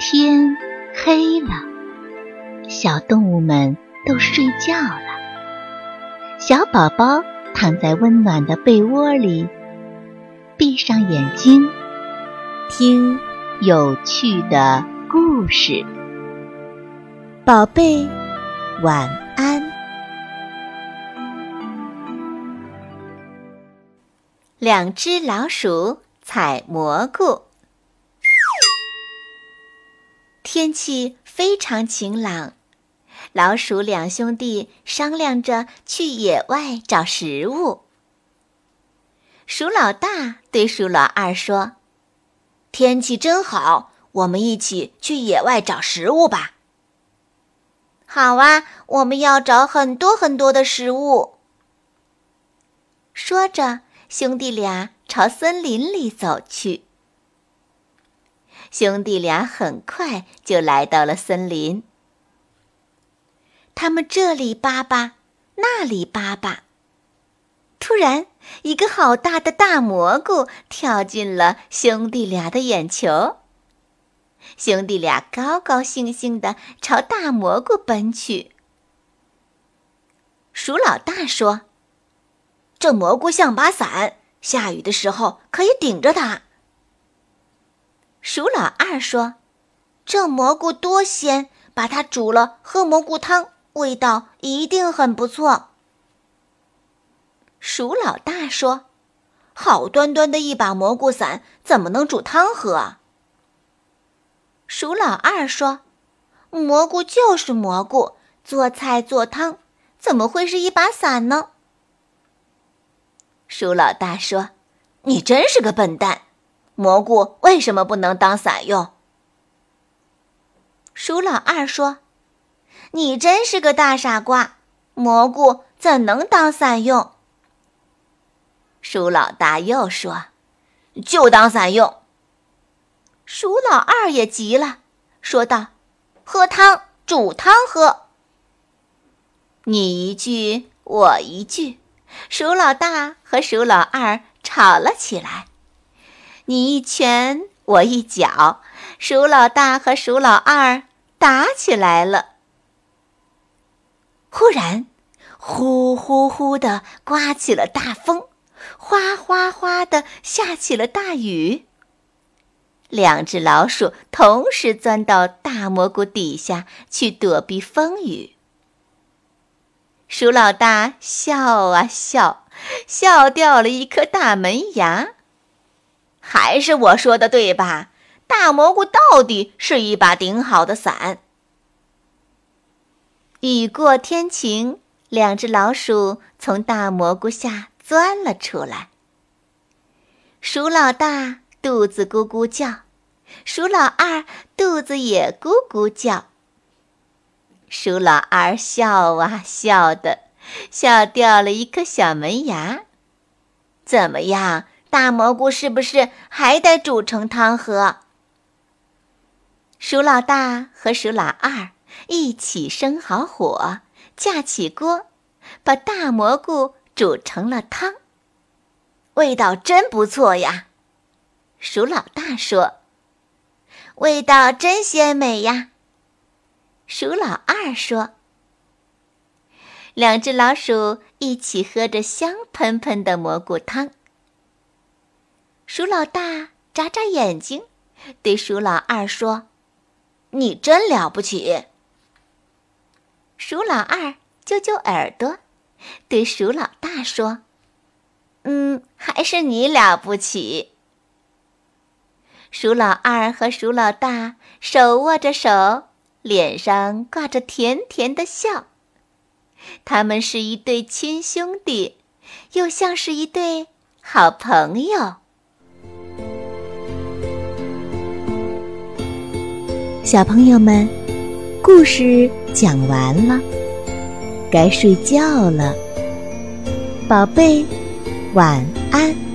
天黑了，小动物们都睡觉了。小宝宝躺在温暖的被窝里，闭上眼睛，听有趣的故事。宝贝，晚安。两只老鼠采蘑菇。天气非常晴朗，老鼠两兄弟商量着去野外找食物。鼠老大对鼠老二说：“天气真好，我们一起去野外找食物吧。”“好啊，我们要找很多很多的食物。”说着，兄弟俩朝森林里走去。兄弟俩很快就来到了森林。他们这里扒扒，那里扒扒。突然，一个好大的大蘑菇跳进了兄弟俩的眼球。兄弟俩高高兴兴地朝大蘑菇奔去。鼠老大说：“这蘑菇像把伞，下雨的时候可以顶着它。”鼠老二说：“这蘑菇多鲜，把它煮了喝蘑菇汤，味道一定很不错。”鼠老大说：“好端端的一把蘑菇伞，怎么能煮汤喝？”鼠老二说：“蘑菇就是蘑菇，做菜做汤，怎么会是一把伞呢？”鼠老大说：“你真是个笨蛋。”蘑菇为什么不能当伞用？鼠老二说：“你真是个大傻瓜，蘑菇怎能当伞用？”鼠老大又说：“就当伞用。”鼠老二也急了，说道：“喝汤，煮汤喝。”你一句我一句，鼠老大和鼠老二吵了起来。你一拳，我一脚，鼠老大和鼠老二打起来了。忽然，呼呼呼的刮起了大风，哗哗哗的下起了大雨。两只老鼠同时钻到大蘑菇底下去躲避风雨。鼠老大笑啊笑，笑掉了一颗大门牙。还是我说的对吧？大蘑菇到底是一把顶好的伞。雨过天晴，两只老鼠从大蘑菇下钻了出来。鼠老大肚子咕咕叫，鼠老二肚子也咕咕叫。鼠老二笑啊笑的，笑掉了一颗小门牙。怎么样？大蘑菇是不是还得煮成汤喝？鼠老大和鼠老二一起生好火，架起锅，把大蘑菇煮成了汤，味道真不错呀。鼠老大说：“味道真鲜美呀。”鼠老二说：“两只老鼠一起喝着香喷喷的蘑菇汤。”鼠老大眨眨眼睛，对鼠老二说：“你真了不起。”鼠老二揪揪耳朵，对鼠老大说：“嗯，还是你了不起。”鼠老二和鼠老大手握着手，脸上挂着甜甜的笑。他们是一对亲兄弟，又像是一对好朋友。小朋友们，故事讲完了，该睡觉了，宝贝，晚安。